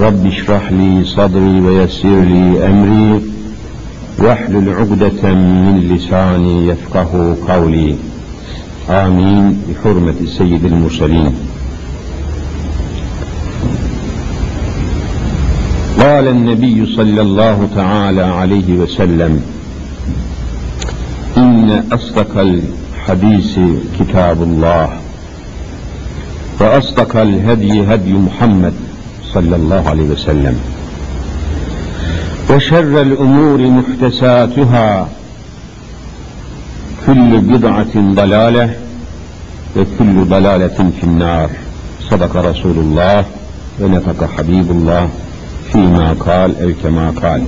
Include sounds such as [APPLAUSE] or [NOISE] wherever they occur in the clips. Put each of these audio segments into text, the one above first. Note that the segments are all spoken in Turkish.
رب اشرح لي صدري ويسر لي أمري واحلل عقدة من لساني يفقه قولي. آمين. بحرمة سيد المرسلين. قال النبي صلى الله تعالى عليه وسلم إن أصدق الحديث كتاب الله وأصدق الهدي هدي محمد sallallahu aleyhi ve sellem. Ve şerrel umuri muhtesatuhâ küllü bid'atin dalâle ve küllü dalâletin finnâr. Sadaka Resulullah ve nefaka Habibullah fîmâ kal ev kemâ kal.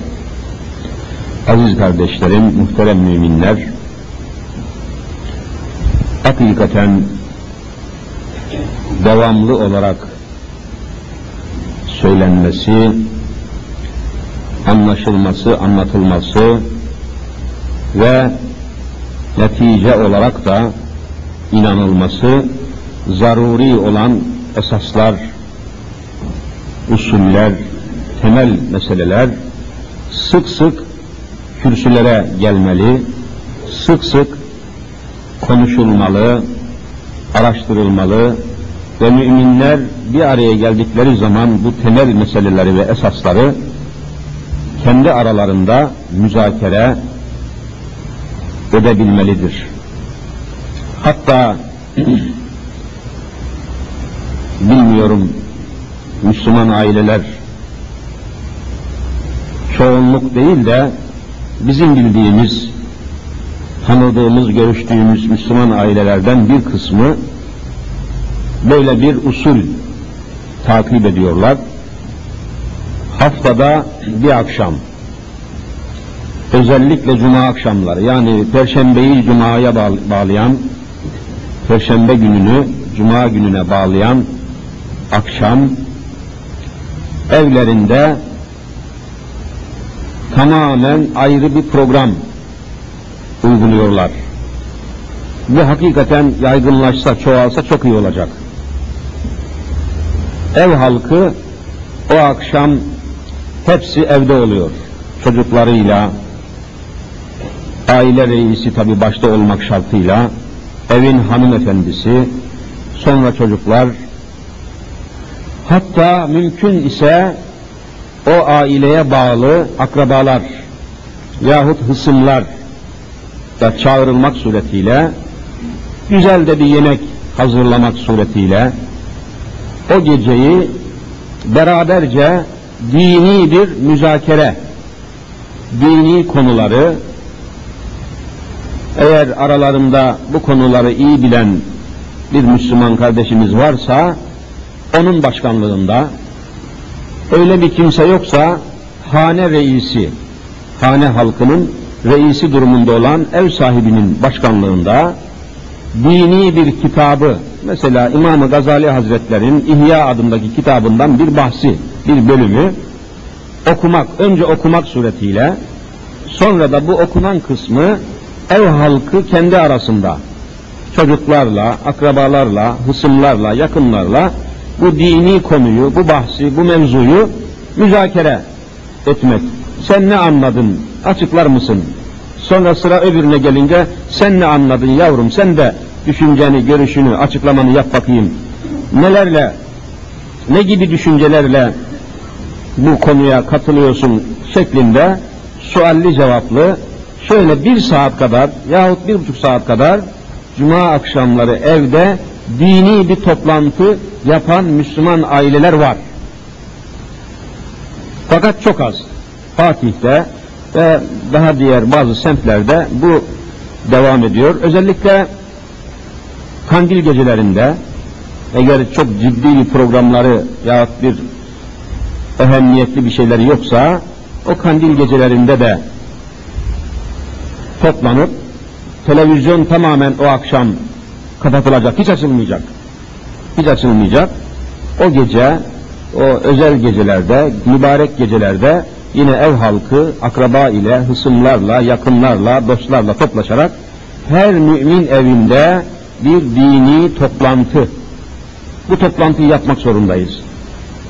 Aziz kardeşlerim, muhterem müminler, hakikaten devamlı olarak söylenmesi, anlaşılması, anlatılması ve netice olarak da inanılması zaruri olan esaslar, usuller, temel meseleler sık sık kürsülere gelmeli, sık sık konuşulmalı, araştırılmalı ve müminler bir araya geldikleri zaman bu temel meseleleri ve esasları kendi aralarında müzakere edebilmelidir. Hatta [CLEARS THROAT] bilmiyorum Müslüman aileler çoğunluk değil de bizim bildiğimiz, tanıdığımız, görüştüğümüz Müslüman ailelerden bir kısmı böyle bir usul takip ediyorlar. Haftada bir akşam, özellikle cuma akşamları, yani perşembeyi cumaya bağlayan, perşembe gününü cuma gününe bağlayan akşam evlerinde tamamen ayrı bir program uyguluyorlar. Bu hakikaten yaygınlaşsa, çoğalsa çok iyi olacak. Ev halkı o akşam hepsi evde oluyor. Çocuklarıyla, aile reisi tabi başta olmak şartıyla, evin hanımefendisi, sonra çocuklar, hatta mümkün ise o aileye bağlı akrabalar yahut hısımlar da çağrılmak suretiyle güzel de bir yemek hazırlamak suretiyle o geceyi beraberce dini bir müzakere, dini konuları, eğer aralarında bu konuları iyi bilen bir Müslüman kardeşimiz varsa, onun başkanlığında, öyle bir kimse yoksa, hane reisi, hane halkının reisi durumunda olan ev sahibinin başkanlığında, dini bir kitabı, mesela İmam-ı Gazali Hazretleri'nin İhya adındaki kitabından bir bahsi, bir bölümü okumak, önce okumak suretiyle, sonra da bu okunan kısmı ev halkı kendi arasında, çocuklarla, akrabalarla, hısımlarla, yakınlarla bu dini konuyu, bu bahsi, bu mevzuyu müzakere etmek. Sen ne anladın? Açıklar mısın? Sonra sıra öbürüne gelince sen ne anladın yavrum? Sen de düşünceni, görüşünü, açıklamanı yap bakayım. Nelerle, ne gibi düşüncelerle bu konuya katılıyorsun şeklinde sualli cevaplı şöyle bir saat kadar yahut bir buçuk saat kadar cuma akşamları evde dini bir toplantı yapan Müslüman aileler var. Fakat çok az. Fatih'te ve daha diğer bazı semtlerde bu devam ediyor. Özellikle kandil gecelerinde eğer çok ciddi bir programları yahut bir ehemmiyetli bir şeyleri yoksa o kandil gecelerinde de toplanıp televizyon tamamen o akşam kapatılacak, hiç açılmayacak. Hiç açılmayacak. O gece, o özel gecelerde, mübarek gecelerde yine ev halkı akraba ile, hısımlarla, yakınlarla, dostlarla toplaşarak her mümin evinde bir dini toplantı. Bu toplantıyı yapmak zorundayız.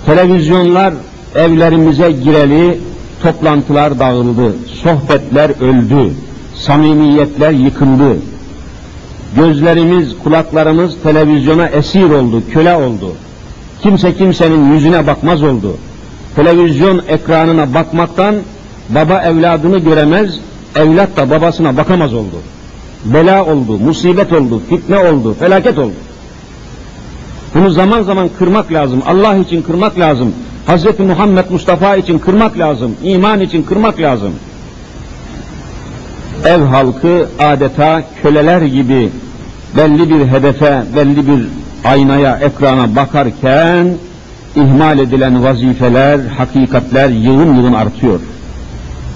Televizyonlar evlerimize gireli toplantılar dağıldı, sohbetler öldü, samimiyetler yıkıldı. Gözlerimiz, kulaklarımız televizyona esir oldu, köle oldu. Kimse kimsenin yüzüne bakmaz oldu. Televizyon ekranına bakmaktan baba evladını göremez, evlat da babasına bakamaz oldu. Bela oldu, musibet oldu, fitne oldu, felaket oldu. Bunu zaman zaman kırmak lazım, Allah için kırmak lazım. Hz. Muhammed Mustafa için kırmak lazım, iman için kırmak lazım. Ev halkı adeta köleler gibi belli bir hedefe, belli bir aynaya, ekrana bakarken ihmal edilen vazifeler, hakikatler yığın yığın artıyor.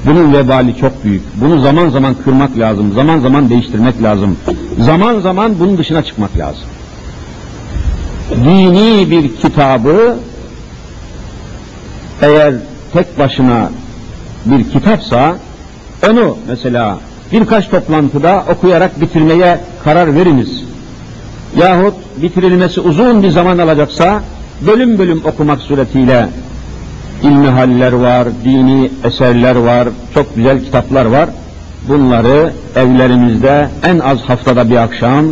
Bunun vebali çok büyük. Bunu zaman zaman kırmak lazım, zaman zaman değiştirmek lazım. Zaman zaman bunun dışına çıkmak lazım. Dini bir kitabı eğer tek başına bir kitapsa onu mesela birkaç toplantıda okuyarak bitirmeye karar veriniz. Yahut bitirilmesi uzun bir zaman alacaksa bölüm bölüm okumak suretiyle ilmihaller var, dini eserler var, çok güzel kitaplar var. Bunları evlerimizde en az haftada bir akşam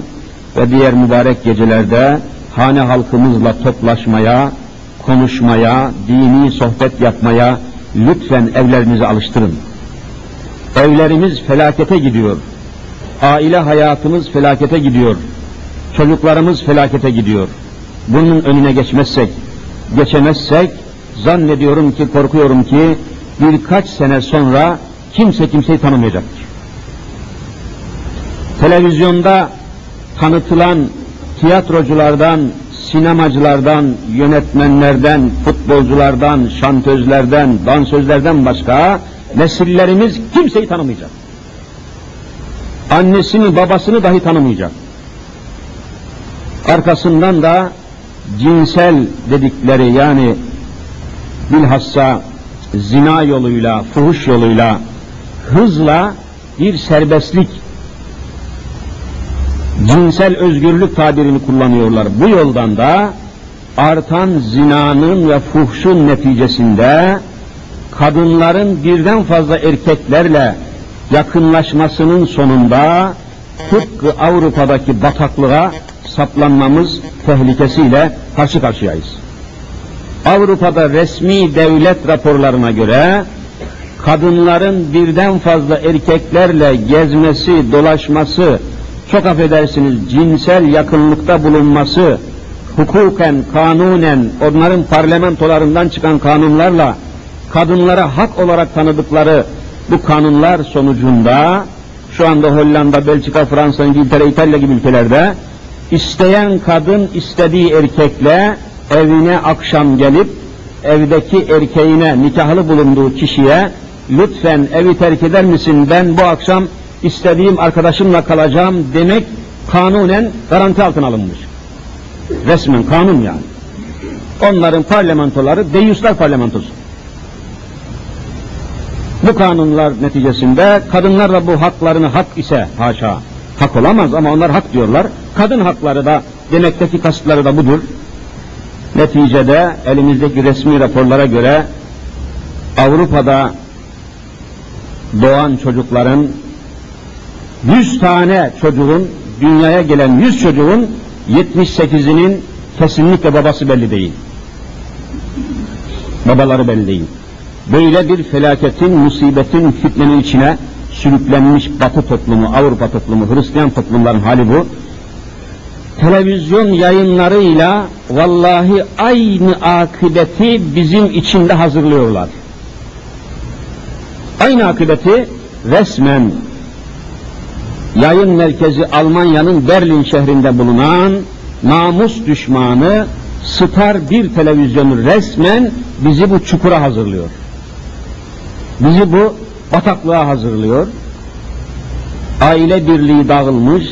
ve diğer mübarek gecelerde hane halkımızla toplaşmaya, konuşmaya, dini sohbet yapmaya lütfen evlerinizi alıştırın. Evlerimiz felakete gidiyor. Aile hayatımız felakete gidiyor. Çocuklarımız felakete gidiyor. Bunun önüne geçmezsek, geçemezsek zannediyorum ki, korkuyorum ki birkaç sene sonra kimse kimseyi tanımayacaktır. Televizyonda tanıtılan tiyatroculardan, sinemacılardan, yönetmenlerden, futbolculardan, şantözlerden, dansözlerden başka nesillerimiz kimseyi tanımayacak. Annesini, babasını dahi tanımayacak. Arkasından da cinsel dedikleri yani bilhassa zina yoluyla, fuhuş yoluyla, hızla bir serbestlik, cinsel özgürlük tabirini kullanıyorlar. Bu yoldan da artan zinanın ve fuhşun neticesinde kadınların birden fazla erkeklerle yakınlaşmasının sonunda tıpkı Avrupa'daki bataklığa saplanmamız tehlikesiyle karşı karşıyayız. Avrupa'da resmi devlet raporlarına göre kadınların birden fazla erkeklerle gezmesi, dolaşması, çok affedersiniz cinsel yakınlıkta bulunması, hukuken, kanunen, onların parlamentolarından çıkan kanunlarla kadınlara hak olarak tanıdıkları bu kanunlar sonucunda şu anda Hollanda, Belçika, Fransa, İngiltere, İtalya gibi ülkelerde isteyen kadın istediği erkekle evine akşam gelip evdeki erkeğine nikahlı bulunduğu kişiye lütfen evi terk eder misin ben bu akşam istediğim arkadaşımla kalacağım demek kanunen garanti altına alınmış. Resmen kanun yani. Onların parlamentoları deyuslar parlamentosu. Bu kanunlar neticesinde kadınlar da bu haklarını hak ise haşa hak olamaz ama onlar hak diyorlar. Kadın hakları da demekteki kasıtları da budur. Neticede elimizdeki resmi raporlara göre Avrupa'da doğan çocukların 100 tane çocuğun dünyaya gelen 100 çocuğun 78'inin kesinlikle babası belli değil. Babaları belli değil. Böyle bir felaketin, musibetin, fitnenin içine sürüklenmiş Batı toplumu, Avrupa toplumu, Hristiyan toplumların hali bu. Televizyon yayınlarıyla vallahi aynı akıbeti bizim içinde hazırlıyorlar. Aynı akıbeti resmen yayın merkezi Almanya'nın Berlin şehrinde bulunan namus düşmanı Star bir televizyonu resmen bizi bu çukura hazırlıyor. Bizi bu bataklığa hazırlıyor. Aile birliği dağılmış,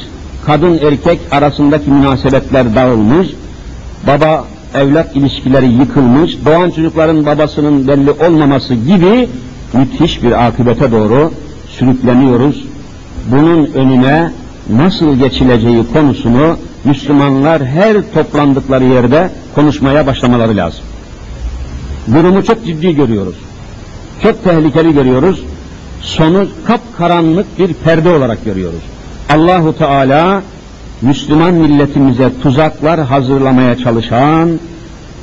kadın erkek arasındaki münasebetler dağılmış, baba evlat ilişkileri yıkılmış, doğan çocukların babasının belli olmaması gibi müthiş bir akıbete doğru sürükleniyoruz. Bunun önüne nasıl geçileceği konusunu Müslümanlar her toplandıkları yerde konuşmaya başlamaları lazım. Durumu çok ciddi görüyoruz. Çok tehlikeli görüyoruz. Sonu kapkaranlık bir perde olarak görüyoruz. Allahu Teala Müslüman milletimize tuzaklar hazırlamaya çalışan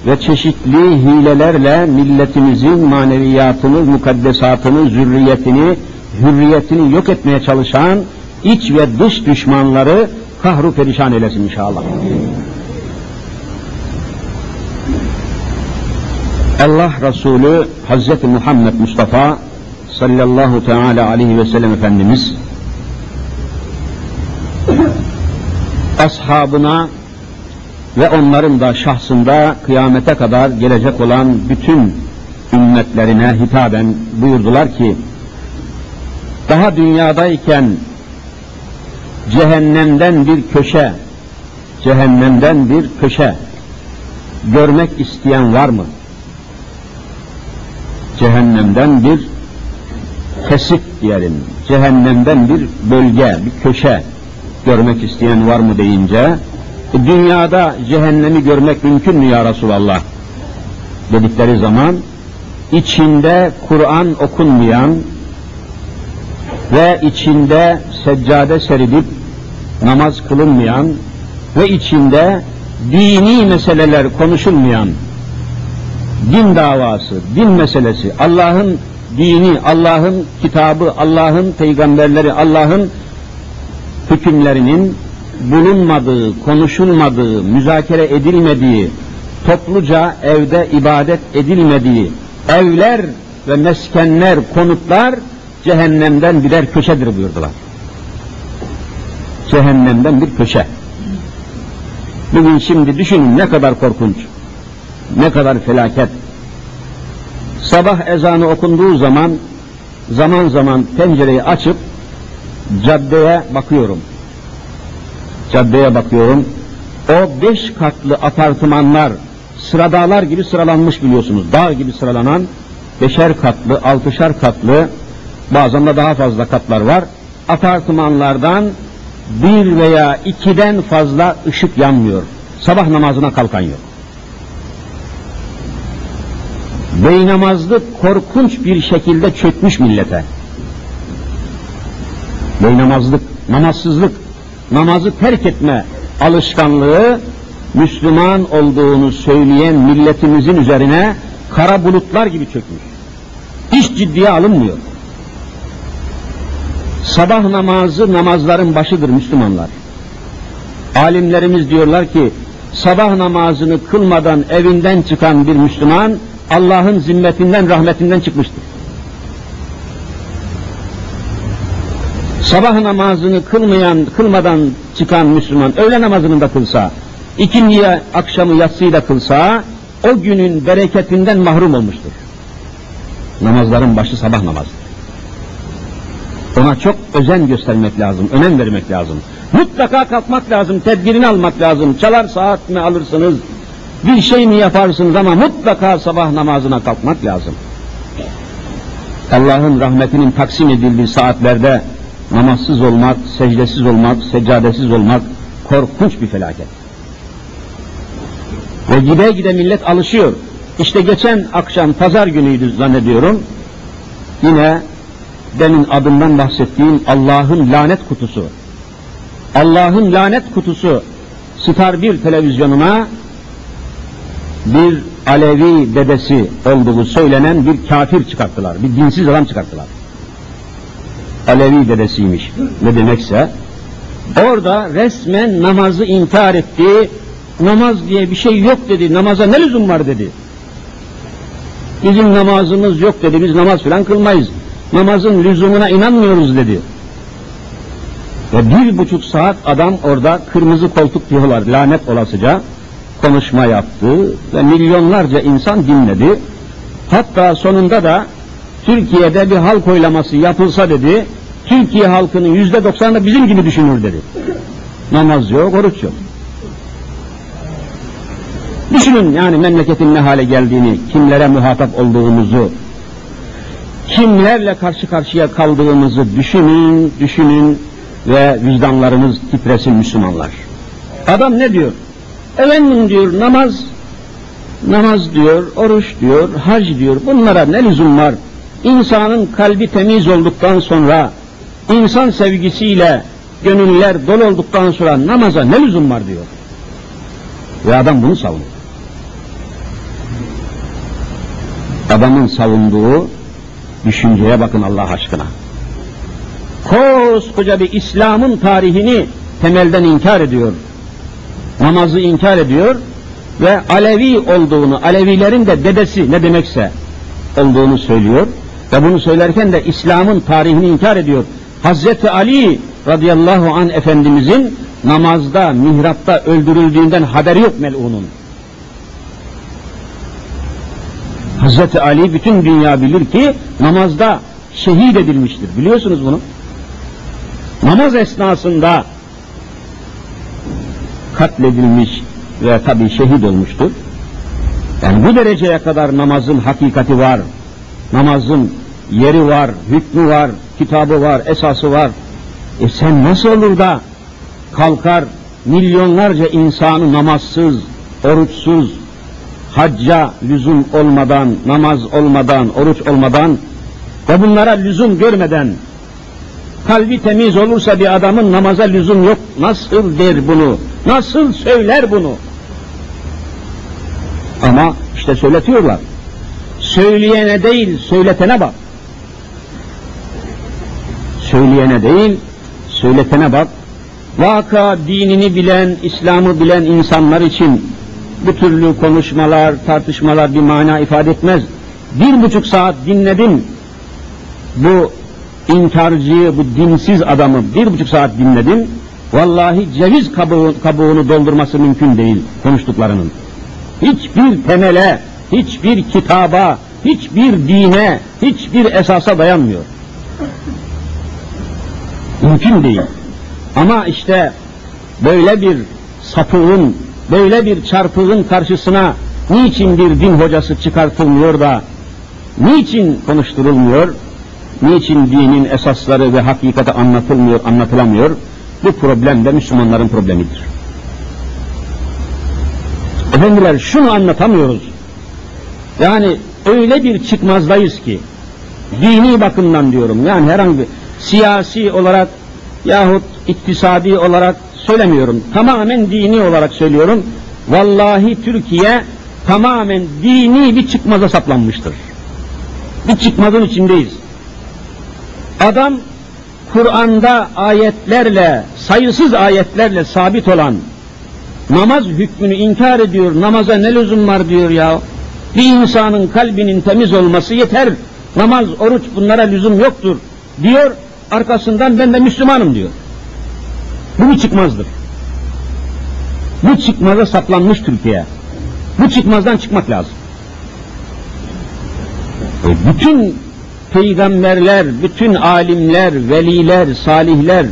ve çeşitli hilelerle milletimizin maneviyatını, mukaddesatını, zürriyetini, hürriyetini yok etmeye çalışan iç ve dış düşmanları kahru perişan eylesin inşallah. Allah Resulü Hazreti Muhammed Mustafa sallallahu teala aleyhi ve sellem Efendimiz ashabına ve onların da şahsında kıyamete kadar gelecek olan bütün ümmetlerine hitaben buyurdular ki daha dünyadayken cehennemden bir köşe cehennemden bir köşe görmek isteyen var mı? Cehennemden bir kesik diyelim, cehennemden bir bölge, bir köşe görmek isteyen var mı deyince, e, dünyada cehennemi görmek mümkün mü ya Resulallah? dedikleri zaman, içinde Kur'an okunmayan ve içinde seccade seridip namaz kılınmayan ve içinde dini meseleler konuşulmayan din davası, din meselesi, Allah'ın dini, Allah'ın kitabı, Allah'ın peygamberleri, Allah'ın hükümlerinin bulunmadığı, konuşulmadığı, müzakere edilmediği, topluca evde ibadet edilmediği evler ve meskenler, konutlar cehennemden birer köşedir buyurdular. Cehennemden bir köşe. Bugün şimdi düşünün ne kadar korkunç, ne kadar felaket. Sabah ezanı okunduğu zaman zaman zaman pencereyi açıp caddeye bakıyorum. Caddeye bakıyorum. O beş katlı apartmanlar sıradalar gibi sıralanmış biliyorsunuz. Dağ gibi sıralanan beşer katlı, altışar katlı bazen de daha fazla katlar var. Apartmanlardan bir veya ikiden fazla ışık yanmıyor. Sabah namazına kalkan yok. Beynamazlık korkunç bir şekilde çökmüş millete. Beynamazlık, namazsızlık, namazı terk etme alışkanlığı Müslüman olduğunu söyleyen milletimizin üzerine kara bulutlar gibi çökmüş. Hiç ciddiye alınmıyor. Sabah namazı namazların başıdır Müslümanlar. Alimlerimiz diyorlar ki sabah namazını kılmadan evinden çıkan bir Müslüman Allah'ın zimmetinden, rahmetinden çıkmıştır. Sabah namazını kılmayan, kılmadan çıkan Müslüman öğle namazını da kılsa, ikindiye akşamı yatsıyı da kılsa, o günün bereketinden mahrum olmuştur. Namazların başı sabah namazıdır. Ona çok özen göstermek lazım, önem vermek lazım. Mutlaka kalkmak lazım, tedbirini almak lazım. Çalar saat mi alırsınız, bir şey mi yaparsınız ama mutlaka sabah namazına kalkmak lazım. Allah'ın rahmetinin taksim edildiği saatlerde namazsız olmak, secdesiz olmak, seccadesiz olmak korkunç bir felaket. Ve gide gide millet alışıyor. İşte geçen akşam pazar günüydü zannediyorum. Yine demin adından bahsettiğim Allah'ın lanet kutusu. Allah'ın lanet kutusu Star 1 televizyonuna bir Alevi dedesi olduğu söylenen bir kafir çıkarttılar. Bir dinsiz adam çıkarttılar. Alevi dedesiymiş ne demekse. Orada resmen namazı inkar etti. Namaz diye bir şey yok dedi. Namaza ne lüzum var dedi. Bizim namazımız yok dedi. Biz namaz falan kılmayız. Namazın lüzumuna inanmıyoruz dedi. Ve bir buçuk saat adam orada kırmızı koltuk diyorlar lanet olasıca konuşma yaptı ve milyonlarca insan dinledi. Hatta sonunda da Türkiye'de bir halk oylaması yapılsa dedi, Türkiye halkının yüzde doksanı bizim gibi düşünür dedi. Namaz yok, oruç yok. Düşünün yani memleketin ne hale geldiğini, kimlere muhatap olduğumuzu, kimlerle karşı karşıya kaldığımızı düşünün, düşünün ve vicdanlarınız titresin Müslümanlar. Adam ne diyor? Efendim diyor namaz, namaz diyor, oruç diyor, hac diyor. Bunlara ne lüzum var? İnsanın kalbi temiz olduktan sonra, insan sevgisiyle gönüller dolu olduktan sonra namaza ne lüzum var diyor. Ve adam bunu savunuyor. Adamın savunduğu düşünceye bakın Allah aşkına. Koskoca bir İslam'ın tarihini temelden inkar ediyor. Namazı inkar ediyor ve Alevi olduğunu, Alevilerin de dedesi ne demekse olduğunu söylüyor. Ve bunu söylerken de İslam'ın tarihini inkar ediyor. Hazreti Ali radıyallahu an Efendimizin namazda, mihrapta öldürüldüğünden haberi yok melunun. Hazreti Ali bütün dünya bilir ki namazda şehit edilmiştir. Biliyorsunuz bunu. Namaz esnasında katledilmiş ve tabi şehit olmuştur. Yani bu dereceye kadar namazın hakikati var. Namazın yeri var, hükmü var, kitabı var, esası var. E sen nasıl olur da kalkar milyonlarca insanı namazsız, oruçsuz, hacca lüzum olmadan, namaz olmadan, oruç olmadan ve bunlara lüzum görmeden kalbi temiz olursa bir adamın namaza lüzum yok. Nasıl der bunu? Nasıl söyler bunu? Ama işte söyletiyorlar. Söyleyene değil, söyletene bak. Söyleyene değil, söyletene bak. Vaka dinini bilen, İslam'ı bilen insanlar için bu türlü konuşmalar, tartışmalar bir mana ifade etmez. Bir buçuk saat dinledim bu inkarcıyı, bu dinsiz adamı bir buçuk saat dinledim. Vallahi ceviz kabuğu, kabuğunu doldurması mümkün değil konuştuklarının. Hiçbir temele, hiçbir kitaba, hiçbir dine, hiçbir esasa dayanmıyor. Mümkün değil. Ama işte böyle bir sapığın, böyle bir çarpığın karşısına niçin bir din hocası çıkartılmıyor da, niçin konuşturulmuyor, niçin dinin esasları ve hakikati anlatılmıyor, anlatılamıyor? Bu problem de Müslümanların problemidir. Efendiler şunu anlatamıyoruz. Yani öyle bir çıkmazdayız ki, dini bakımdan diyorum, yani herhangi siyasi olarak yahut iktisadi olarak söylemiyorum. Tamamen dini olarak söylüyorum. Vallahi Türkiye tamamen dini bir çıkmaza saplanmıştır. Bir çıkmazın içindeyiz. Adam Kur'an'da ayetlerle, sayısız ayetlerle sabit olan namaz hükmünü inkar ediyor. Namaza ne lüzum var diyor ya. Bir insanın kalbinin temiz olması yeter. Namaz, oruç bunlara lüzum yoktur diyor. Arkasından ben de Müslümanım diyor. Bu bir çıkmazdır. Bu çıkmaza saplanmış Türkiye. Bu çıkmazdan çıkmak lazım. E bütün peygamberler, bütün alimler, veliler, salihler,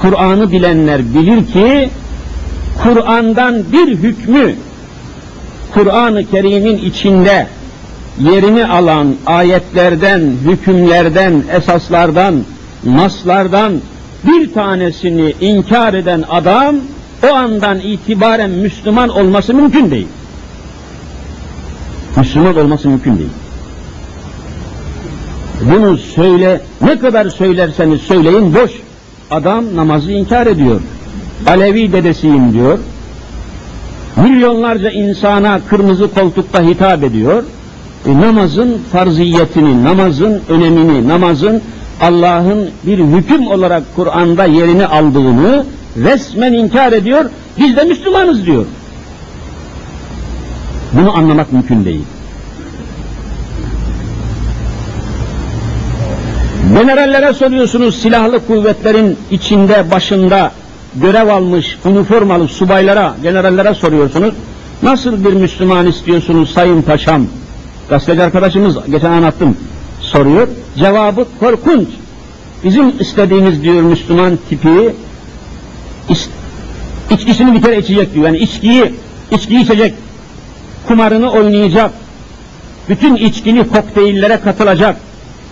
Kur'an'ı bilenler bilir ki Kur'an'dan bir hükmü Kur'an-ı Kerim'in içinde yerini alan ayetlerden, hükümlerden, esaslardan, naslardan bir tanesini inkar eden adam o andan itibaren Müslüman olması mümkün değil. Müslüman olması mümkün değil. Bunu söyle, ne kadar söylerseniz söyleyin boş. Adam namazı inkar ediyor. Alevi dedesiyim diyor. Milyonlarca insana kırmızı koltukta hitap ediyor. E, namazın farziyetini, namazın önemini, namazın Allah'ın bir hüküm olarak Kur'an'da yerini aldığını resmen inkar ediyor. Biz de Müslümanız diyor. Bunu anlamak mümkün değil. Generallere soruyorsunuz silahlı kuvvetlerin içinde başında görev almış üniformalı subaylara, generallere soruyorsunuz. Nasıl bir Müslüman istiyorsunuz sayın paşam? Gazeteci arkadaşımız geçen anlattım soruyor. Cevabı korkunç. Bizim istediğimiz diyor Müslüman tipi iç, içkisini bir kere içecek diyor. Yani içkiyi, içkiyi içecek. Kumarını oynayacak. Bütün içkili kokteyllere katılacak.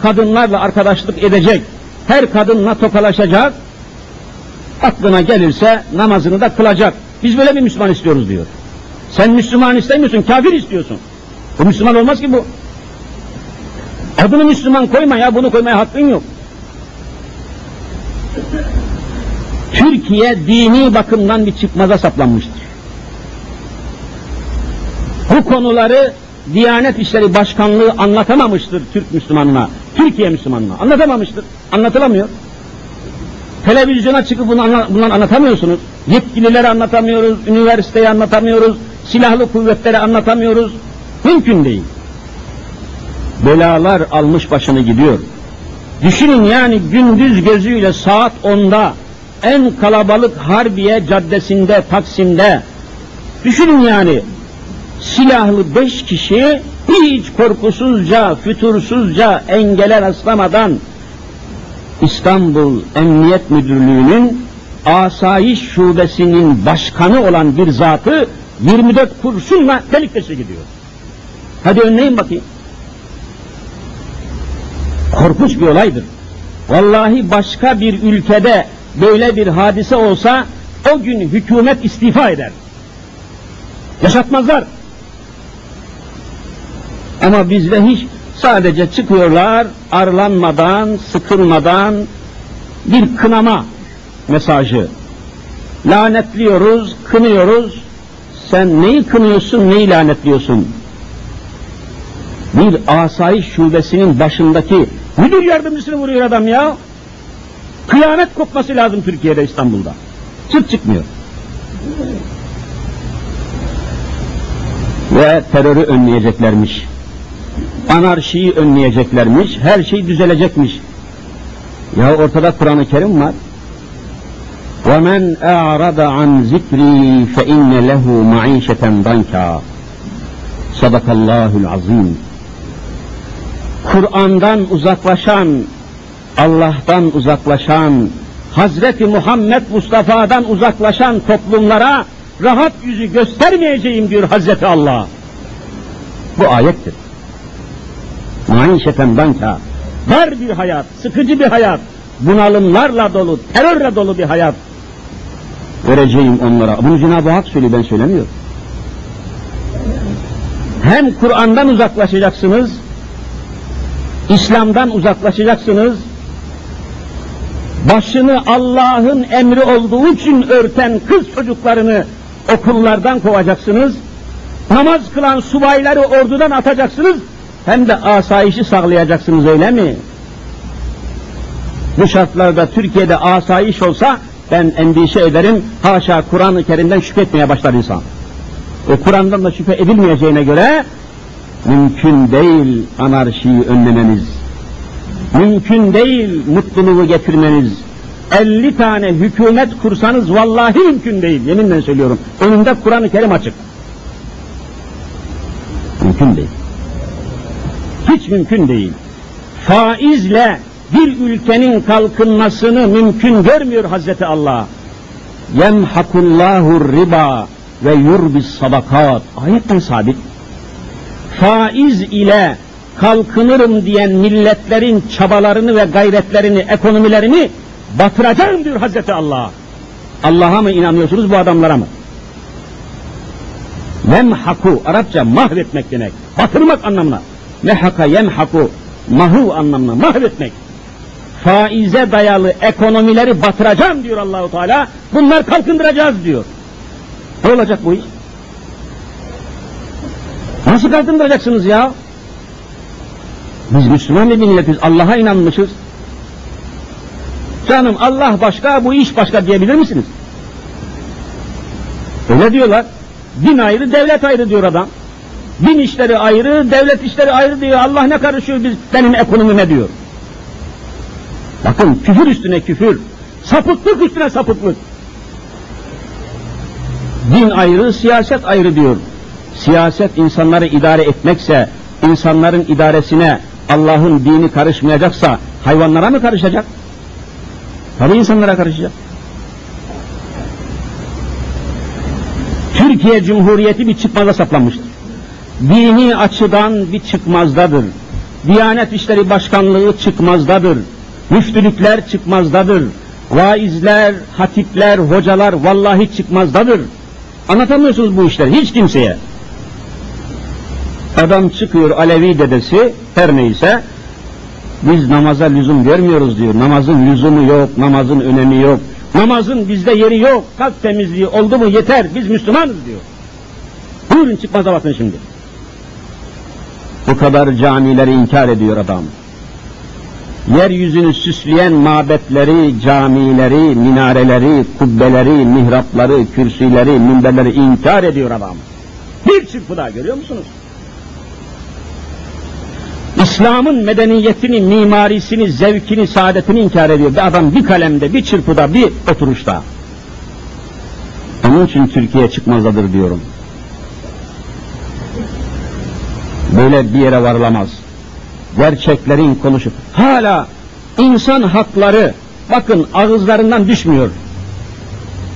Kadınlarla arkadaşlık edecek. Her kadınla tokalaşacak. Aklına gelirse namazını da kılacak. Biz böyle bir Müslüman istiyoruz diyor. Sen Müslüman istemiyorsun, kafir istiyorsun. Bu Müslüman olmaz ki bu. Adını Müslüman koyma ya, bunu koymaya hakkın yok. Türkiye dini bakımdan bir çıkmaza saplanmıştır. Bu konuları Diyanet İşleri Başkanlığı anlatamamıştır Türk Müslümanına, Türkiye Müslümanına. Anlatamamıştır, anlatılamıyor. Televizyona çıkıp bunu anlatamıyorsunuz. Yetkililere anlatamıyoruz, üniversiteye anlatamıyoruz, silahlı kuvvetlere anlatamıyoruz. Mümkün değil. Belalar almış başını gidiyor. Düşünün yani gündüz gözüyle saat 10'da en kalabalık Harbiye Caddesi'nde, Taksim'de düşünün yani silahlı beş kişi hiç korkusuzca, fütursuzca engele rastlamadan İstanbul Emniyet Müdürlüğü'nün asayiş şubesinin başkanı olan bir zatı 24 kurşunla delik deşe gidiyor. Hadi önleyin bakayım. Korkunç bir olaydır. Vallahi başka bir ülkede böyle bir hadise olsa o gün hükümet istifa eder. Yaşatmazlar. Ama bizde hiç sadece çıkıyorlar arlanmadan, sıkılmadan bir kınama mesajı. Lanetliyoruz, kınıyoruz. Sen neyi kınıyorsun, neyi lanetliyorsun? Bir asayiş şubesinin başındaki müdür yardımcısını vuruyor adam ya. Kıyamet kopması lazım Türkiye'de, İstanbul'da. Çıt çıkmıyor. Ve terörü önleyeceklermiş. Anarşiyi önleyeceklermiş. Her şey düzelecekmiş. Ya ortada Kur'an-ı Kerim var. وَمَنْ اَعْرَضَ عَنْ ذِكْرِي فَاِنَّ لَهُ مَعِيشَةً ضَنْكَا Sadakallahul azim. Kur'an'dan uzaklaşan, Allah'tan uzaklaşan, Hazreti Muhammed Mustafa'dan uzaklaşan toplumlara rahat yüzü göstermeyeceğim diyor Hazreti Allah. Bu ayettir. Maişeten banka. Dar bir hayat, sıkıcı bir hayat, bunalımlarla dolu, terörle dolu bir hayat vereceğim onlara. Bunu Cenab-ı Hak söylüyor, ben söylemiyorum. Hem Kur'an'dan uzaklaşacaksınız, İslam'dan uzaklaşacaksınız, başını Allah'ın emri olduğu için örten kız çocuklarını okullardan kovacaksınız, namaz kılan subayları ordudan atacaksınız, hem de asayişi sağlayacaksınız öyle mi? Bu şartlarda Türkiye'de asayiş olsa ben endişe ederim, haşa Kur'an-ı Kerim'den şüphetmeye başlar insan. E Kur'an'dan da şüphe edilmeyeceğine göre mümkün değil anarşiyi önlemeniz. Mümkün değil mutluluğu getirmeniz. 50 tane hükümet kursanız vallahi mümkün değil. Yeminle söylüyorum. Önünde Kur'an-ı Kerim açık. Mümkün değil. Hiç mümkün değil. Faizle bir ülkenin kalkınmasını mümkün görmüyor Hazreti Allah. Yemhakullahu riba ve yurbis sadakat. Ayetten sabit. Faiz ile kalkınırım diyen milletlerin çabalarını ve gayretlerini, ekonomilerini batıracağım diyor Hazreti Allah. Allah'a mı inanıyorsunuz bu adamlara mı? Memhaku, Arapça mahvetmek demek. Batırmak anlamına. Mehaka yemhaku, mahu anlamına, mahvetmek. Faize dayalı ekonomileri batıracağım diyor Allahu Teala. Bunlar kalkındıracağız diyor. Ne olacak bu iş? Nasıl kalkındıracaksınız ya? Biz Müslüman bir milletiz, Allah'a inanmışız. Canım Allah başka, bu iş başka diyebilir misiniz? Öyle diyorlar. Din ayrı, devlet ayrı diyor adam. Din işleri ayrı, devlet işleri ayrı diyor. Allah ne karışıyor biz benim ekonomime diyor. Bakın küfür üstüne küfür, sapıklık üstüne sapıklık. Din ayrı, siyaset ayrı diyor. Siyaset insanları idare etmekse, insanların idaresine Allah'ın dini karışmayacaksa hayvanlara mı karışacak? Tabii insanlara karışacak. Türkiye Cumhuriyeti bir çıkmaza saplanmıştır. Dini açıdan bir çıkmazdadır. Diyanet İşleri Başkanlığı çıkmazdadır. Müftülükler çıkmazdadır. Vaizler, hatipler, hocalar vallahi çıkmazdadır. Anlatamıyorsunuz bu işleri hiç kimseye. Adam çıkıyor Alevi dedesi her neyse biz namaza lüzum görmüyoruz diyor. Namazın lüzumu yok, namazın önemi yok. Namazın bizde yeri yok. Kalp temizliği oldu mu yeter. Biz Müslümanız diyor. Buyurun çıkmaza bakın şimdi. Bu kadar camileri inkar ediyor adam. Yeryüzünü süsleyen mabetleri, camileri, minareleri, kubbeleri, mihrapları, kürsüleri, minberleri inkar ediyor adam. Bir çırpıda görüyor musunuz? İslam'ın medeniyetini, mimarisini, zevkini, saadetini inkar ediyor. Bir adam bir kalemde, bir çırpıda, bir oturuşta. Onun için Türkiye çıkmazdadır diyorum. Böyle bir yere varılamaz. Gerçeklerin konuşup hala insan hakları bakın ağızlarından düşmüyor.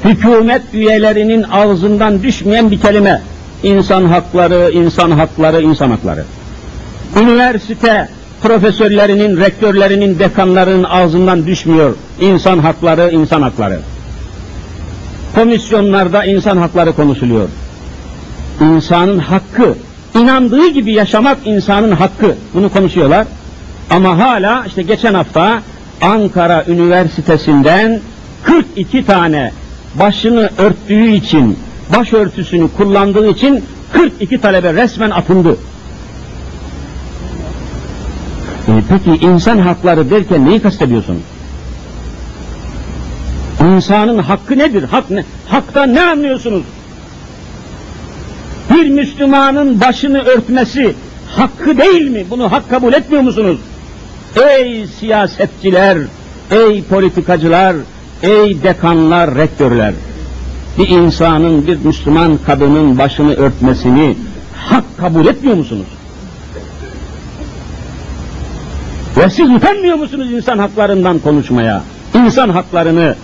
Hükümet üyelerinin ağzından düşmeyen bir kelime. İnsan hakları, insan hakları, insan hakları üniversite profesörlerinin, rektörlerinin, dekanlarının ağzından düşmüyor. İnsan hakları, insan hakları. Komisyonlarda insan hakları konuşuluyor. İnsanın hakkı, inandığı gibi yaşamak insanın hakkı. Bunu konuşuyorlar. Ama hala işte geçen hafta Ankara Üniversitesi'nden 42 tane başını örttüğü için, başörtüsünü kullandığı için 42 talebe resmen atıldı. E, peki insan hakları derken neyi kastediyorsun? İnsanın hakkı nedir? Hak ne? Haktan ne anlıyorsunuz? Bir Müslümanın başını örtmesi hakkı değil mi? Bunu hak kabul etmiyor musunuz? Ey siyasetçiler, ey politikacılar, ey dekanlar, rektörler. Bir insanın, bir Müslüman kadının başını örtmesini hak kabul etmiyor musunuz? Ve siz utanmıyor musunuz insan haklarından konuşmaya? İnsan haklarını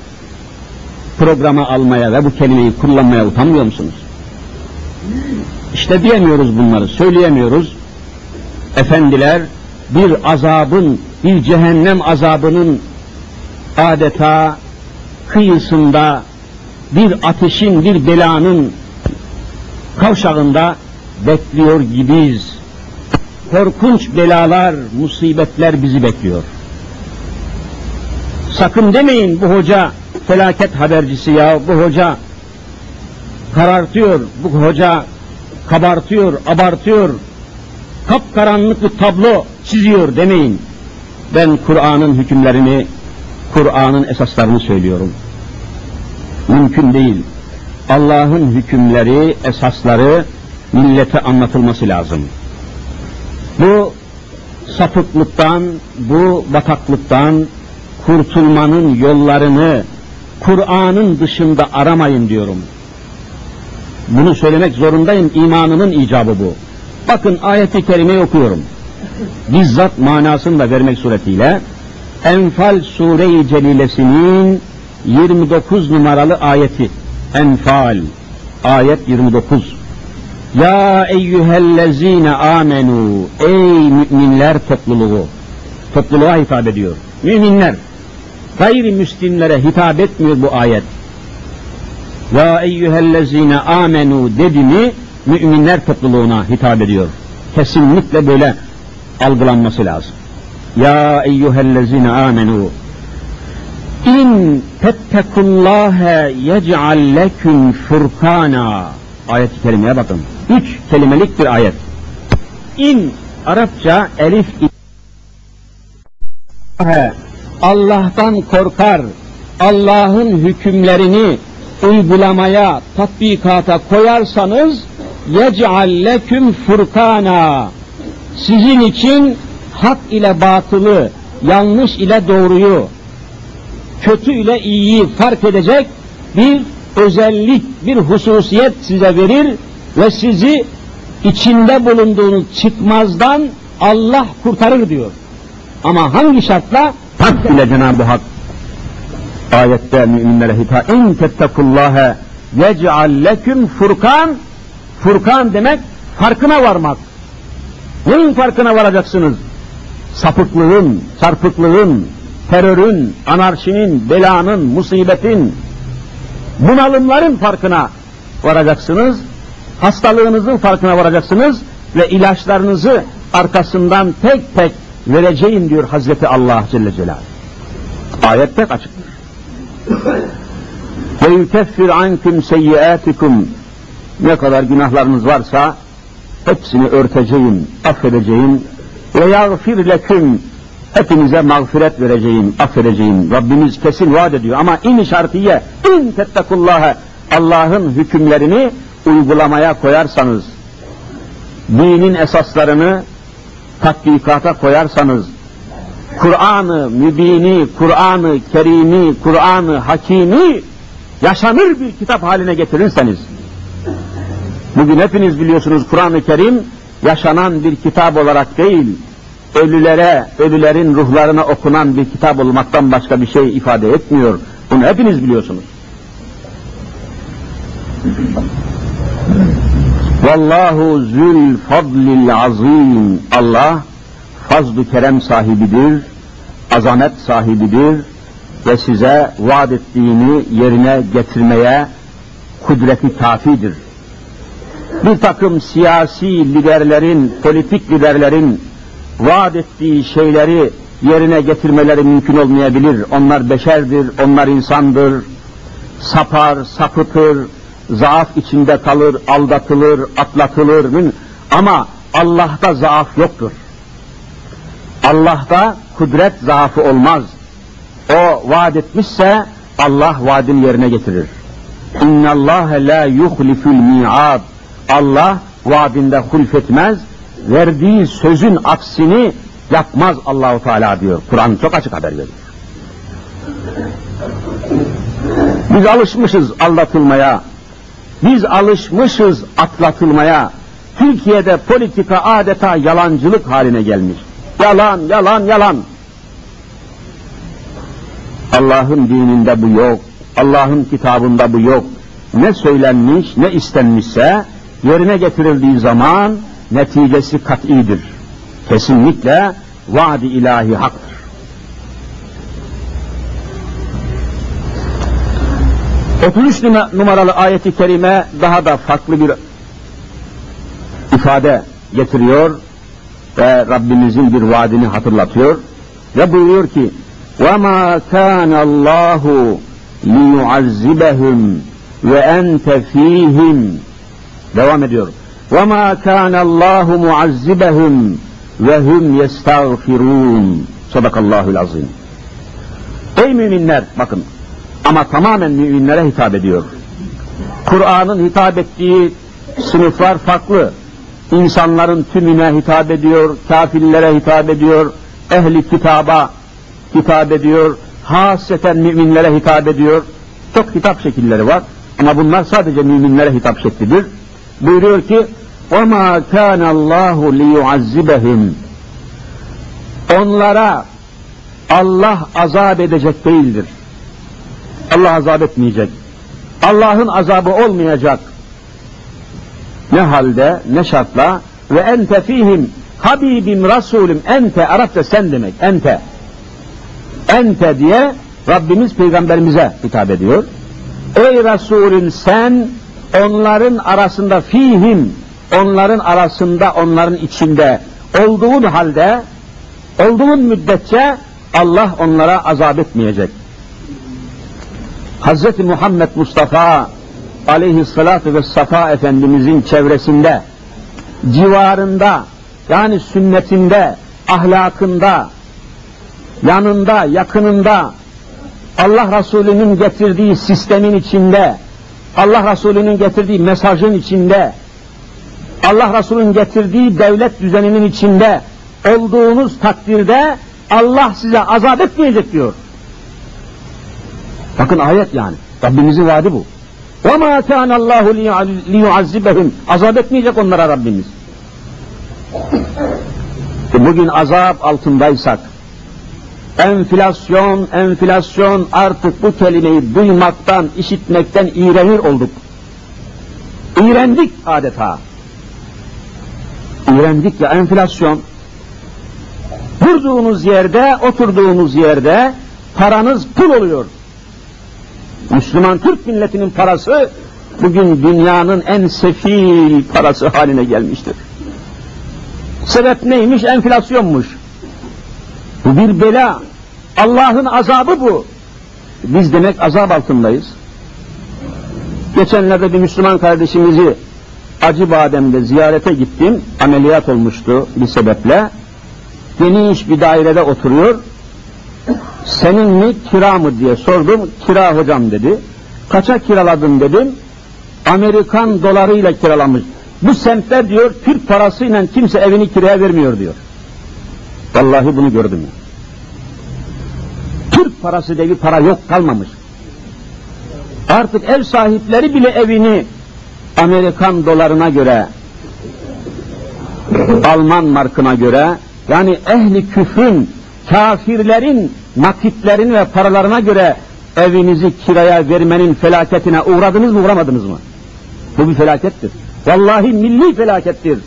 programa almaya ve bu kelimeyi kullanmaya utanmıyor musunuz? İşte diyemiyoruz bunları, söyleyemiyoruz. Efendiler bir azabın, bir cehennem azabının adeta kıyısında bir ateşin, bir belanın kavşağında bekliyor gibiyiz korkunç belalar, musibetler bizi bekliyor. Sakın demeyin bu hoca felaket habercisi ya, bu hoca karartıyor, bu hoca kabartıyor, abartıyor, kapkaranlık bir tablo çiziyor demeyin. Ben Kur'an'ın hükümlerini, Kur'an'ın esaslarını söylüyorum. Mümkün değil. Allah'ın hükümleri, esasları millete anlatılması lazım bu sapıklıktan, bu bataklıktan kurtulmanın yollarını Kur'an'ın dışında aramayın diyorum. Bunu söylemek zorundayım, imanının icabı bu. Bakın ayeti kerimeyi okuyorum. Bizzat manasını da vermek suretiyle Enfal Sure-i Celilesinin 29 numaralı ayeti. Enfal, ayet 29. Ya eyyühellezine amenu ey müminler topluluğu topluluğa hitap ediyor. Müminler gayrimüslimlere hitap etmiyor bu ayet. Ya eyyühellezine amenu dedi mi müminler topluluğuna hitap ediyor. Kesinlikle böyle algılanması lazım. Ya eyyühellezine amenu in tettekullâhe yec'al leküm furkana ayet-i kerimeye bakın üç kelimelik bir ayet. İn Arapça elif Allah'tan korkar, Allah'ın hükümlerini uygulamaya, tatbikata koyarsanız leküm furkana sizin için hak ile batılı, yanlış ile doğruyu, kötü ile iyiyi fark edecek bir özellik, bir hususiyet size verir ve sizi içinde bulunduğunuz çıkmazdan Allah kurtarır diyor. Ama hangi şartla? Tak ile Cenab-ı Hak ayette müminlere hitap in tettekullâhe yec'al leküm furkan furkan demek farkına varmak. Neyin farkına varacaksınız? Sapıklığın, çarpıklığın, terörün, anarşinin, belanın, musibetin, bunalımların farkına varacaksınız. Hastalığınızın farkına varacaksınız ve ilaçlarınızı arkasından tek tek vereceğim diyor Hazreti Allah Celle Celaluhu. Ayet pek açıktır. Ve yukeffir ankum seyyiatikum ne kadar günahlarınız varsa hepsini örteceğim, affedeceğim ve yagfir leküm hepinize mağfiret vereceğim, affedeceğim. Rabbimiz kesin vaat ediyor ama in şartiye, in tettekullâhe Allah'ın hükümlerini uygulamaya koyarsanız, dinin esaslarını tatbikata koyarsanız, Kur'an-ı mübini, Kur'an-ı kerimi, Kur'an-ı hakimi yaşanır bir kitap haline getirirseniz, bugün hepiniz biliyorsunuz Kur'an-ı Kerim yaşanan bir kitap olarak değil, ölülere, ölülerin ruhlarına okunan bir kitap olmaktan başka bir şey ifade etmiyor. Bunu hepiniz biliyorsunuz. Vallahu zül fadlil azim. Allah fazl-ı kerem sahibidir, azamet sahibidir ve size vaat ettiğini yerine getirmeye kudreti kafidir. Bir takım siyasi liderlerin, politik liderlerin vaat ettiği şeyleri yerine getirmeleri mümkün olmayabilir. Onlar beşerdir, onlar insandır, sapar, sapıtır, zaaf içinde kalır, aldatılır, atlatılır. Ama Allah'ta zaaf yoktur. Allah'ta kudret zaafı olmaz. O vaat etmişse Allah vaadini yerine getirir. İnna Allah la yuhliful mi'ad. Allah vaadinde hulfetmez, verdiği sözün aksini yapmaz Allahu Teala diyor. Kur'an çok açık haber veriyor. Biz alışmışız aldatılmaya, biz alışmışız atlatılmaya. Türkiye'de politika adeta yalancılık haline gelmiş. Yalan, yalan, yalan. Allah'ın dininde bu yok. Allah'ın kitabında bu yok. Ne söylenmiş, ne istenmişse yerine getirildiği zaman neticesi kat'idir. Kesinlikle vaadi ilahi haktır. Otuz numaralı ayeti kerime daha da farklı bir ifade getiriyor ve Rabbimizin bir vaadini hatırlatıyor ve buyuruyor ki وَمَا كَانَ اللّٰهُ لِيُعَذِّبَهُمْ وَاَنْتَ ف۪يهِمْ Devam ediyor. وَمَا كَانَ اللّٰهُ مُعَذِّبَهُمْ وَهُمْ يَسْتَغْفِرُونَ Sadakallahul azim. Ey müminler, bakın ama tamamen müminlere hitap ediyor. Kur'an'ın hitap ettiği sınıflar farklı. İnsanların tümüne hitap ediyor, kafirlere hitap ediyor, ehli kitaba hitap ediyor, haseten müminlere hitap ediyor. Çok hitap şekilleri var ama bunlar sadece müminlere hitap şeklidir. Buyuruyor ki وَمَا كَانَ اللّٰهُ لِيُعَذِّبَهِمْ Onlara Allah azap edecek değildir. Allah azap etmeyecek. Allah'ın azabı olmayacak. Ne halde, ne şartla ve ente fihim Habibim Resulüm ente Arapça sen demek ente ente diye Rabbimiz peygamberimize hitap ediyor. Ey Resulüm sen onların arasında fihim onların arasında onların içinde olduğun halde olduğun müddetçe Allah onlara azap etmeyecek. Hz. Muhammed Mustafa aleyhissalatü vessefa Efendimizin çevresinde, civarında, yani sünnetinde, ahlakında, yanında, yakınında, Allah Resulü'nün getirdiği sistemin içinde, Allah Resulü'nün getirdiği mesajın içinde, Allah Resulü'nün getirdiği devlet düzeninin içinde olduğunuz takdirde Allah size azap etmeyecek diyor. Bakın ayet yani. Rabbimizin vaadi bu. وَمَا كَانَ اللّٰهُ لِيُعَذِّبَهُمْ Azap etmeyecek onlara Rabbimiz. E bugün azap altındaysak, enflasyon, enflasyon artık bu kelimeyi duymaktan, işitmekten iğrenir olduk. İğrendik adeta. İğrendik ya enflasyon. Durduğunuz yerde, oturduğunuz yerde paranız pul oluyor. Müslüman Türk milletinin parası bugün dünyanın en sefil parası haline gelmiştir. Sebep neymiş? Enflasyonmuş. Bu bir bela. Allah'ın azabı bu. Biz demek azap altındayız. Geçenlerde bir Müslüman kardeşimizi Acıbadem'de ziyarete gittim. Ameliyat olmuştu bir sebeple. Geniş bir dairede oturuyor. Senin mi kira mı diye sordum. Kira hocam dedi. Kaça kiraladın dedim. Amerikan dolarıyla kiralamış. Bu semtte diyor Türk parasıyla kimse evini kiraya vermiyor diyor. Vallahi bunu gördüm. Türk parası diye bir para yok kalmamış. Artık ev sahipleri bile evini Amerikan dolarına göre, Alman markına göre, yani ehli küfrün, kafirlerin nakitlerini ve paralarına göre evinizi kiraya vermenin felaketine uğradınız mı uğramadınız mı? Bu bir felakettir. Vallahi milli felakettir.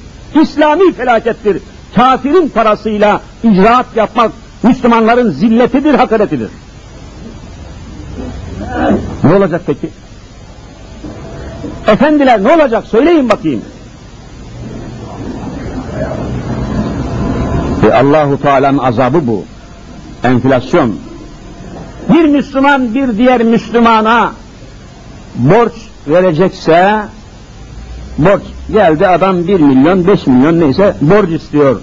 İslami felakettir. Kafirin parasıyla icraat yapmak Müslümanların zilletidir, hakaretidir. Ne olacak peki? Efendiler ne olacak söyleyin bakayım. Ve Allahu Teala'nın azabı bu. Enflasyon. Bir Müslüman bir diğer Müslümana borç verecekse borç geldi adam bir milyon beş milyon neyse borç istiyor.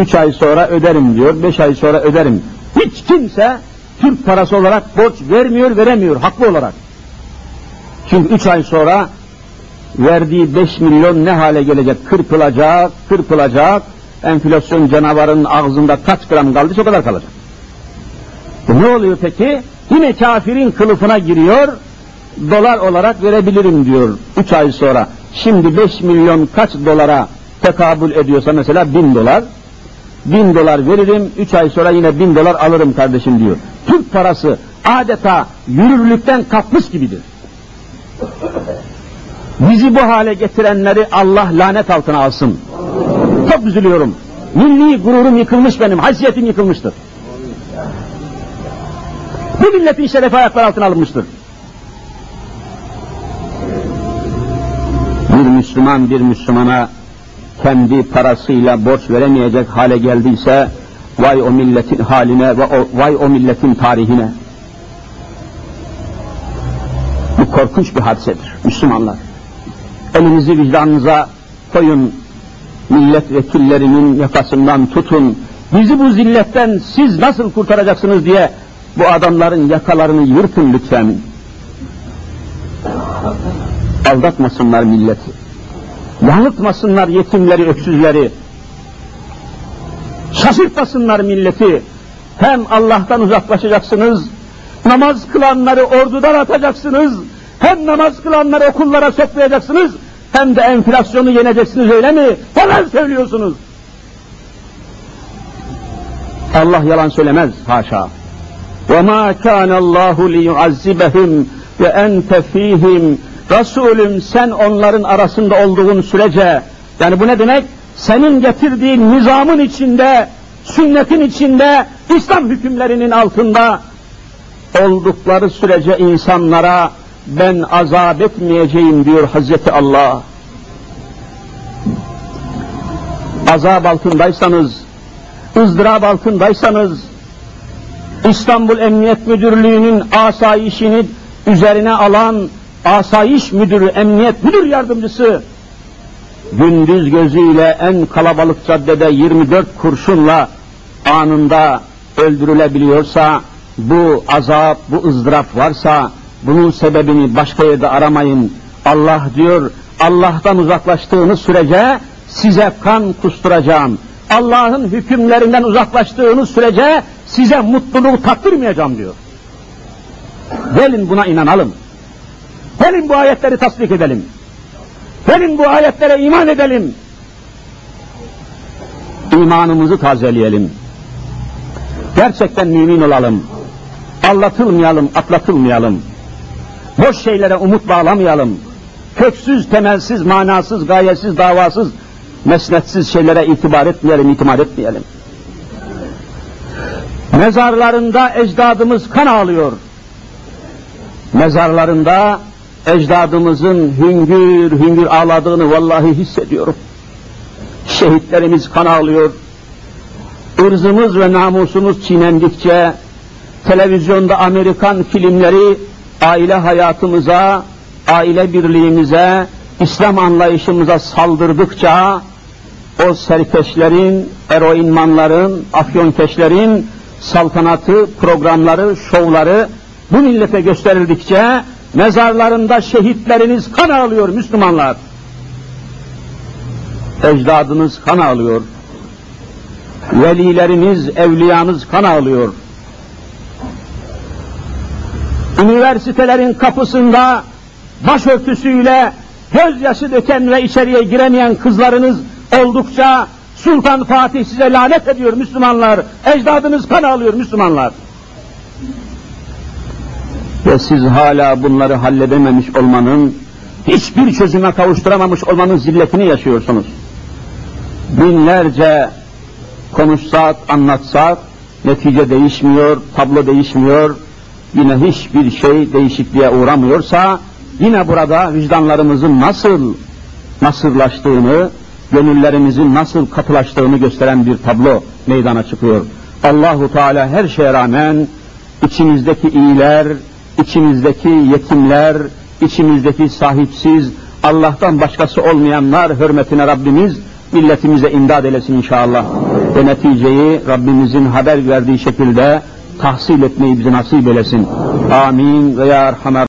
Üç ay sonra öderim diyor, beş ay sonra öderim. Hiç kimse Türk parası olarak borç vermiyor, veremiyor haklı olarak. Çünkü üç ay sonra verdiği beş milyon ne hale gelecek? Kırpılacak, kırpılacak. Enflasyon canavarının ağzında kaç gram kaldı? O kadar kalacak. E ne oluyor peki? Yine kafirin kılıfına giriyor, dolar olarak verebilirim diyor üç ay sonra. Şimdi beş milyon kaç dolara tekabül ediyorsa mesela bin dolar, bin dolar veririm, üç ay sonra yine bin dolar alırım kardeşim diyor. Türk parası adeta yürürlükten kalkmış gibidir. Bizi bu hale getirenleri Allah lanet altına alsın. Çok üzülüyorum. Milli gururum yıkılmış benim, haysiyetim yıkılmıştır. Bu milletin şerefi ayaklar altına alınmıştır. Bir Müslüman bir Müslümana kendi parasıyla borç veremeyecek hale geldiyse vay o milletin haline ve o, vay o milletin tarihine. Bu korkunç bir hadisedir Müslümanlar. Elinizi vicdanınıza koyun, milletvekillerinin yakasından tutun, bizi bu zilletten siz nasıl kurtaracaksınız diye bu adamların yakalarını yırtın lütfen. Aldatmasınlar milleti. Yanıltmasınlar yetimleri, öksüzleri. Şaşırtmasınlar milleti. Hem Allah'tan uzaklaşacaksınız, namaz kılanları ordudan atacaksınız, hem namaz kılanları okullara soklayacaksınız, hem de enflasyonu yeneceksiniz öyle mi? Yalan söylüyorsunuz. Allah yalan söylemez haşa. وَمَا كَانَ اللّٰهُ لِيُعَذِّبَهُمْ وَاَنْتَ ف۪يهِمْ Resulüm sen onların arasında olduğun sürece, yani bu ne demek? Senin getirdiğin nizamın içinde, sünnetin içinde, İslam hükümlerinin altında oldukları sürece insanlara ben azap etmeyeceğim diyor Hazreti Allah. Azap altındaysanız, ızdırap altındaysanız, İstanbul Emniyet Müdürlüğü'nün asayişini üzerine alan asayiş müdürü, emniyet müdür yardımcısı gündüz gözüyle en kalabalık caddede 24 kurşunla anında öldürülebiliyorsa, bu azap, bu ızdırap varsa, bunun sebebini başka yerde aramayın. Allah diyor, Allah'tan uzaklaştığınız sürece size kan kusturacağım. Allah'ın hükümlerinden uzaklaştığınız sürece size mutluluğu tattırmayacağım diyor. Gelin buna inanalım. Gelin bu ayetleri tasdik edelim. Gelin bu ayetlere iman edelim. İmanımızı tazeleyelim. Gerçekten mümin olalım. Allatılmayalım, atlatılmayalım. Boş şeylere umut bağlamayalım. Köksüz, temelsiz, manasız, gayesiz, davasız, mesnetsiz şeylere itibar etmeyelim, itimat etmeyelim. Mezarlarında ecdadımız kan ağlıyor. Mezarlarında ecdadımızın hüngür hüngür ağladığını vallahi hissediyorum. Şehitlerimiz kan ağlıyor. Irzımız ve namusumuz çiğnendikçe televizyonda Amerikan filmleri aile hayatımıza, aile birliğimize, İslam anlayışımıza saldırdıkça o serkeşlerin, eroinmanların, afyonkeşlerin saltanatı, programları, şovları bu millete gösterildikçe mezarlarında şehitleriniz kan ağlıyor Müslümanlar. Ecdadınız kan ağlıyor. Velileriniz, evliyanız kan ağlıyor. Üniversitelerin kapısında başörtüsüyle gözyaşı döken ve içeriye giremeyen kızlarınız oldukça Sultan Fatih size lanet ediyor Müslümanlar. Ecdadınız kan alıyor Müslümanlar. Ve siz hala bunları halledememiş olmanın, hiçbir çözüme kavuşturamamış olmanın zilletini yaşıyorsunuz. Binlerce konuşsak, anlatsak, netice değişmiyor, tablo değişmiyor, yine hiçbir şey değişikliğe uğramıyorsa, yine burada vicdanlarımızın nasıl nasırlaştığını, gönüllerimizin nasıl katılaştığını gösteren bir tablo meydana çıkıyor. Allahu Teala her şeye rağmen içimizdeki iyiler, içimizdeki yetimler, içimizdeki sahipsiz, Allah'tan başkası olmayanlar hürmetine Rabbimiz milletimize imdad eylesin inşallah. Ve neticeyi Rabbimizin haber verdiği şekilde tahsil etmeyi bize nasip eylesin. Amin ve ya